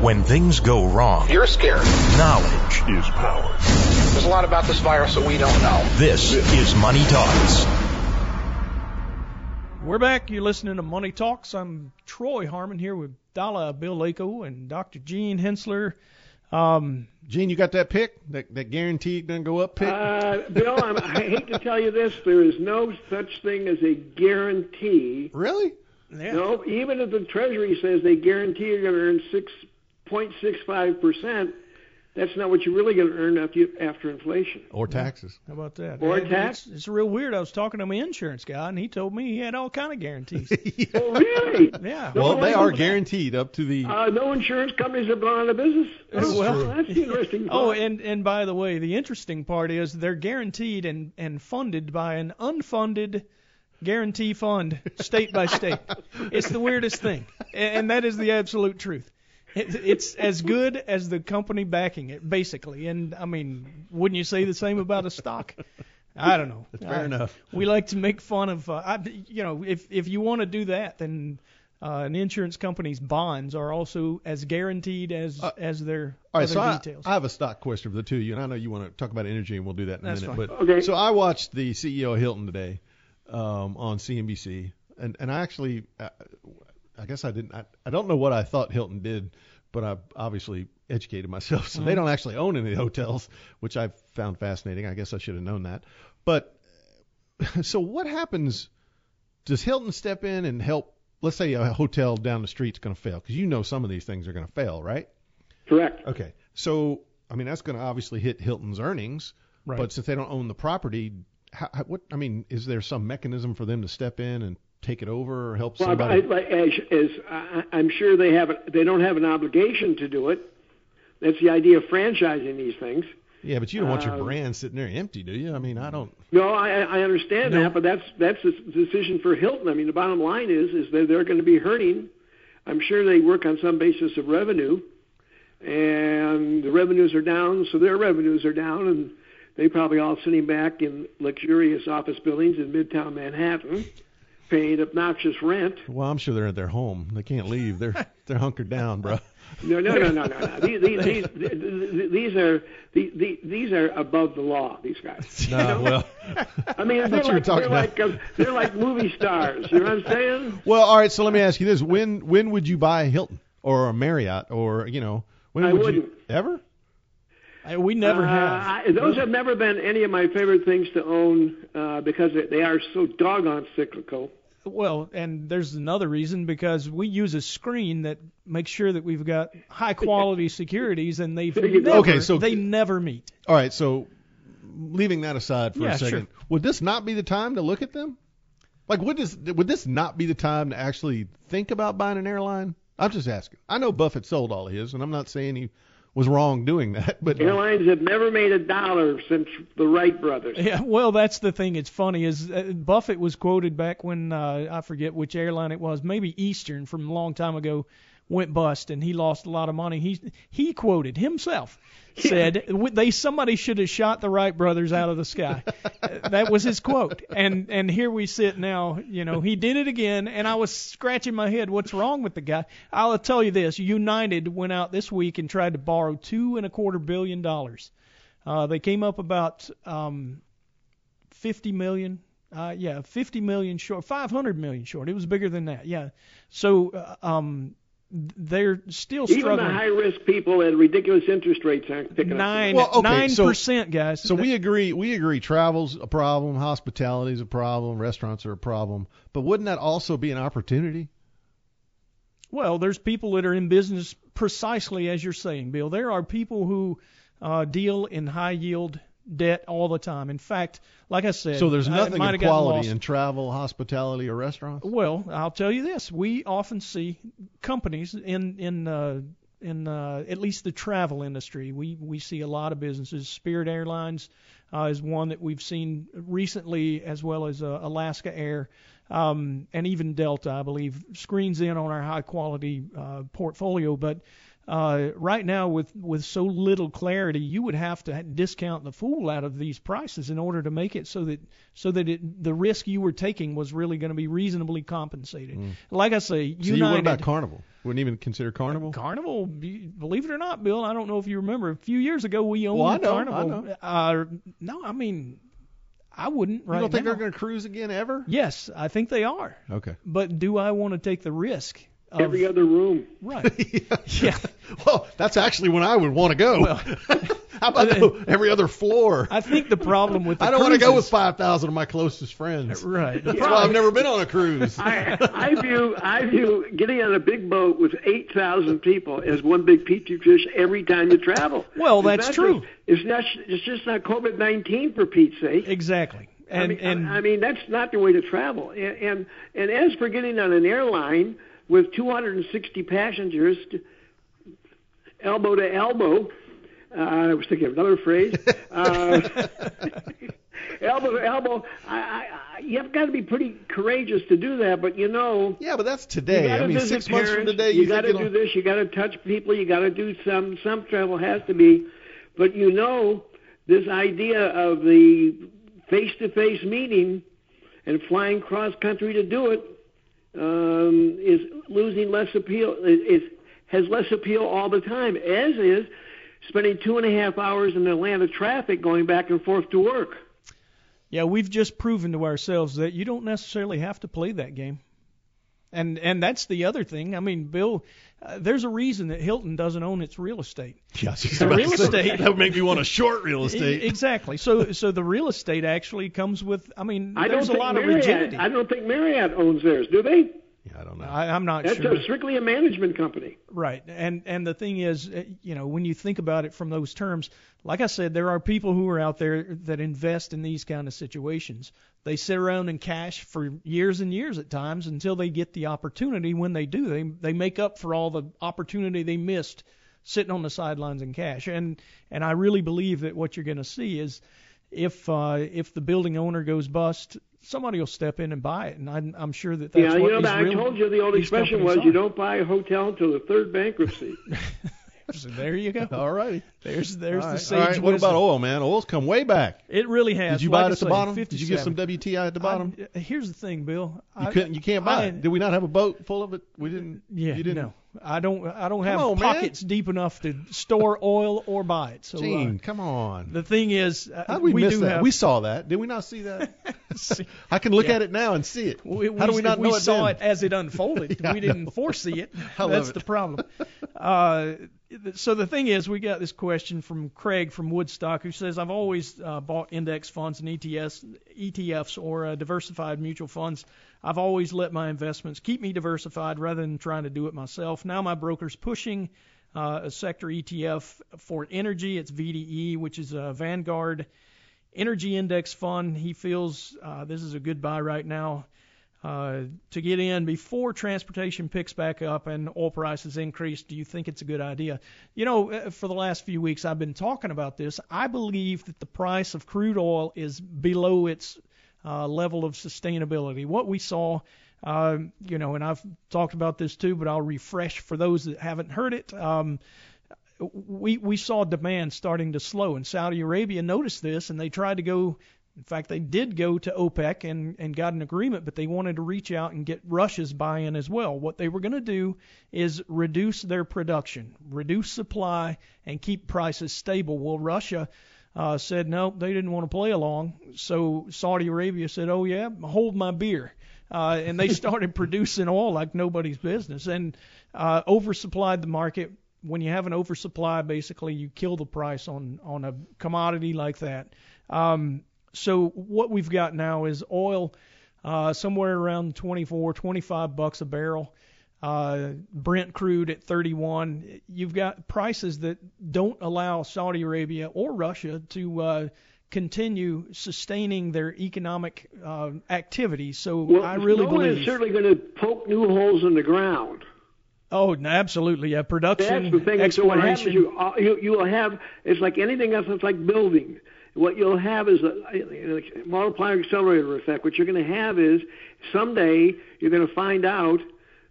When things go wrong, You're scared. knowledge is power. There's a lot about this virus that we don't know. This is Money Talks. We're back. You're listening to Money Talks. I'm Troy Harmon here with Dala Bill Lako and Dr. Gene Hensler. Um, Gene, you got that pick? That that guaranteed gonna go up pick? Uh, Bill, I'm, I hate to tell you this, there is no such thing as a guarantee. really? yeah. No, even if the Treasury says they guarantee you're going to earn six point six five percent, that's not what you're really going to earn after you, after inflation. Or taxes? How about that? Or And tax. It's, it's real weird. I was talking to my insurance guy, and he told me he had all kind of guarantees. Oh, really? yeah. No, Well, they are no, guaranteed up to the. Uh, no insurance companies have gone out of business. Oh, well- that's interesting. Oh, and and by the way, the interesting part is they're guaranteed and and funded by an unfunded guarantee fund, state by state. It's the weirdest thing, and, and that is the absolute truth. It, it's as good as the company backing it, basically. And I mean, wouldn't you say the same about a stock? I don't know. That's Fair I- enough. We like to make fun of, uh, I, you know, if if you want to do that, then uh, an insurance company's bonds are also as guaranteed as as their All right, other so I, details. I have a stock question for the two of you, and I know you want to talk about energy, and we'll do that in a That's minute. fine. But Okay. so I watched the CEO of Hilton today um, on CNBC, and and I actually, uh, I guess I didn't, I, I don't know what I thought Hilton did, but I obviously educated myself. So they mm-hmm. don't actually own any hotels, which I found fascinating. I guess I should have known that. But so what happens? Does Hilton step in and help? Let's say a hotel down the street's going to fail, because you know some of these things are going to fail, right? correct. Okay. So, I mean, that's going to obviously hit Hilton's earnings. Right. But since they don't own the property, how, what? I mean, is there some mechanism for them to step in and take it over or help Well, I, somebody? like, as, as I, I'm sure they have, they don't have an obligation to do it. That's the idea of franchising these things. yeah, but you don't want your um, brand sitting there empty, do you? I mean, I don't. No, I, I understand No. that, but that's that's a decision for Hilton. I mean, the bottom line is is that they're going to be hurting. I'm sure they work on some basis of revenue, and the revenues are down, so their revenues are down, and they probably all sitting back in luxurious office buildings in Midtown Manhattan, paying obnoxious rent. Well, I'm sure they're at their home. They can't leave. They're they're hunkered down, bro. No, no, no, no, no. no. These, these, these, these are these, these are above the law. These guys. No, well, I mean, they're thought you were like, talking they're about- like uh, they're like movie stars. You know what I'm saying? well, all right. So let me ask you this: when when would you buy a Hilton or a Marriott or you know when I would wouldn't. you ever? I- we never Uh, have. I, those have never been any of my favorite things to own uh, because they- they are so doggone cyclical. Well, and there's another reason because we use a screen that makes sure that we've got high quality securities, and they've never, Okay, so- they never meet. All right. So leaving that aside for Yeah, a second, sure. would this not be the time to look at them? Like, would this would this not be the time to actually think about buying an airline? I'm just asking. I know Buffett sold all his, and I'm not saying he was wrong doing that, but Airlines have never made a dollar since the Wright brothers. Yeah, well, that's the thing. It's funny is uh, Buffett was quoted back when uh, I forget which airline it was, maybe Eastern from a long time ago, went bust and he lost a lot of money. He he quoted himself said "W- they somebody should have shot the Wright brothers out of the sky. That was his quote. And and here we sit now. You know he did it again, and I was scratching my head. What's wrong with the guy? I'll tell you this: United went out this week and tried to borrow two and a quarter billion dollars. Uh, they came up about um, 50 million. Uh, yeah, 50 million short, 500 million short. It was bigger than that. Yeah. So uh, um, they're still struggling. Even the high risk people at ridiculous interest rates aren't picking Nine Well, okay, nine so- percent, guys. So we agree. We agree. Travel's a problem. Hospitality's a problem. Restaurants are a problem. But wouldn't that also be an opportunity? Well, there's people that are in business precisely as you're saying, Bill. There are people who uh, deal in high yield debt all the time. In fact, like I said, So there's nothing of quality in travel, hospitality, or restaurants. Well, I'll tell you this: we often see companies in in uh, in uh, at least the travel industry. We we see a lot of businesses. Spirit Airlines uh, is one that we've seen recently, as well as uh, Alaska Air. Um, and even Delta, I believe, screens in on our high quality uh, portfolio. But uh, right now, with with so little clarity, you would have to discount the fool out of these prices in order to make it so that so that it, the risk you were taking was really going to be reasonably compensated. Like I say, So you, United. what about Carnival? Wouldn't even consider Carnival? Carnival, believe it or not, Bill, I don't know if you remember. A few years ago, we owned Well, I know, I Carnival. know. Uh, no, I mean, I wouldn't you don't think now. they're going to cruise again ever? Yes, I think they are. Okay. But do I want to take the risk? Of, Every other room. right. yeah. Well, that's actually when I would want to go. Well, How about then- go every other floor? I think the problem with the I don't want to go with five thousand of my closest friends. Right. That's problem- why I've never been on a cruise. I, I view I view getting on a big boat with eight thousand people as one big petri dish every time you travel. Well, It's that's not true. just- it's not. It's just not COVID nineteen for Pete's sake. Exactly. And I mean, and I mean that's not the way to travel. And, and and as for getting on an airline with 260 passengers, to, elbow to elbow, uh, I was thinking of another phrase. Uh, elbow elbow. I, I, I, you've got to be pretty courageous to do that. But you know, Yeah, but that's today. I mean, six months from today, you, you got to do this. You got to touch people. You got to do some. Some travel has to be, but you know, this idea of the face-to-face meeting and flying cross country to do it um, is losing less appeal. It has less appeal all the time. As is spending two and a half hours in Atlanta traffic going back and forth to work. yeah, we've just proven to ourselves that you don't necessarily have to play that game. And and that's the other thing. I mean, Bill, uh, there's a reason that Hilton doesn't own its real estate. Yeah, I was just The real estate- That would make me want to short real estate. Exactly. So so the real estate actually comes with. I mean, I don't there's a think lot of Marriott. rigidity. I don't think Marriott owns theirs, do they? Yeah, I don't know. I, I'm not That's sure. a, strictly a management company. Right. And and the thing is, uh, you know, when you think about it from those terms, like I said, there are people who are out there that invest in these kind of situations. They sit around in cash for years and years at times until they get the opportunity. When they do, they they make up for all the opportunity they missed sitting on the sidelines in cash. And and I really believe that what you're going to see is if uh, if the building owner goes bust, somebody will step in and buy it. And I'm, I'm sure that that's yeah, what you know, these I real- told you the old these expression companies was you don't buy a hotel until the third bankruptcy. So there you go. All righty. There's there's All the right. sage All right. What wisdom. about oil, man? Oil's come way back. It really has. Did you Like buy I it at the say, bottom? Did you get some WTI at the bottom? I, uh, here's the thing, Bill. you I, couldn't. You can't buy I- it. Did we not have a boat full of it? We didn't. Yeah, You didn't. no. I don't. I don't have on, man. pockets deep enough to store oil or buy it. So uh, Gene, come on. the thing is, uh, How did we, miss do that? have. We saw that. Did we not see that? see- I can look Yeah. at it now and see it. we, How do we not we know it saw then? it as it unfolded. Yeah, we didn't foresee it. That's it. the problem. Uh, so the thing is, we got this question from Craig from Woodstock, who says, "I've always uh, bought index funds and ETFs, ETFs or uh, diversified mutual funds. I've always let my investments keep me diversified rather than trying to do it myself. Now my broker's pushing uh, a sector ETF for energy. It's VDE, which is a Vanguard energy index fund. He feels uh, this is a good buy right now uh, to get in before transportation picks back up and oil prices increase. Do you think it's a good idea? You know, uh, for the last few weeks I've been talking about this. I believe that the price of crude oil is below its uh, level of sustainability. What we saw, uh, you know, and I've talked about this too, but I'll refresh for those that haven't heard it. Um, we we saw demand starting to slow, and Saudi Arabia noticed this, and they tried to go. In fact, they did go to OPEC and, and got an agreement, but they wanted to reach out and get Russia's buy-in as well. What they were going to do is reduce their production, reduce supply, and keep prices stable. Well, Russia uh, said no, they didn't want to play along. So Saudi Arabia said, oh yeah, hold my beer. Uh, and they started producing oil like nobody's business and uh, oversupplied the market. When you have an oversupply, basically you kill the price on on a commodity like that. Um, so what we've got now is oil uh, somewhere around 24, 25 bucks a barrel. Uh, Brent crude at 31. You've got prices that don't allow Saudi Arabia or Russia to uh, continue sustaining their economic uh, activity. So Well, I really no one is certainly going to poke new holes in the ground. Oh, absolutely. Yeah, production, That's the thing. So what happens? You, uh, you you will have. It's like anything else. It's like building. what you'll have is a, a multiplier accelerator effect. What you're going to have is someday you're going to find out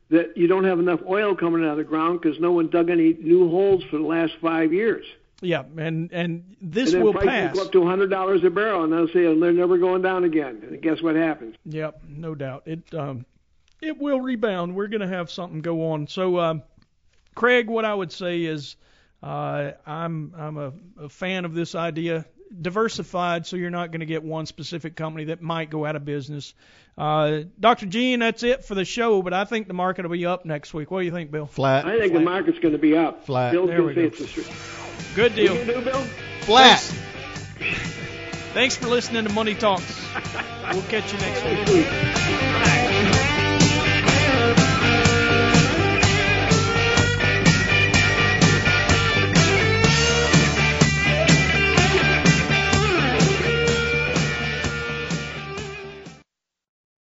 that you don't have enough oil coming out of the ground because no one dug any new holes for the last five years. Yeah, and and this and will pass. go up to hundred dollars a barrel, and they'll say they're never going down again. And guess what happens? Yep, no doubt. It um, it will rebound. We're going to have something go on. So, um, Craig, what I would say is, uh, I'm I'm a, a fan of this idea. Diversified, so you're not going to get one specific company that might go out of business. Uh, Dr. Gene, that's it for the show. But I think the market will be up next week. What do you think, Bill? Flat. I think the market's going to be up. Flat. Bill's There going we go. it's a str- Good What deal. do you do, Bill? Flat. Thanks for listening to Money Talks. We'll catch you next week. Next week.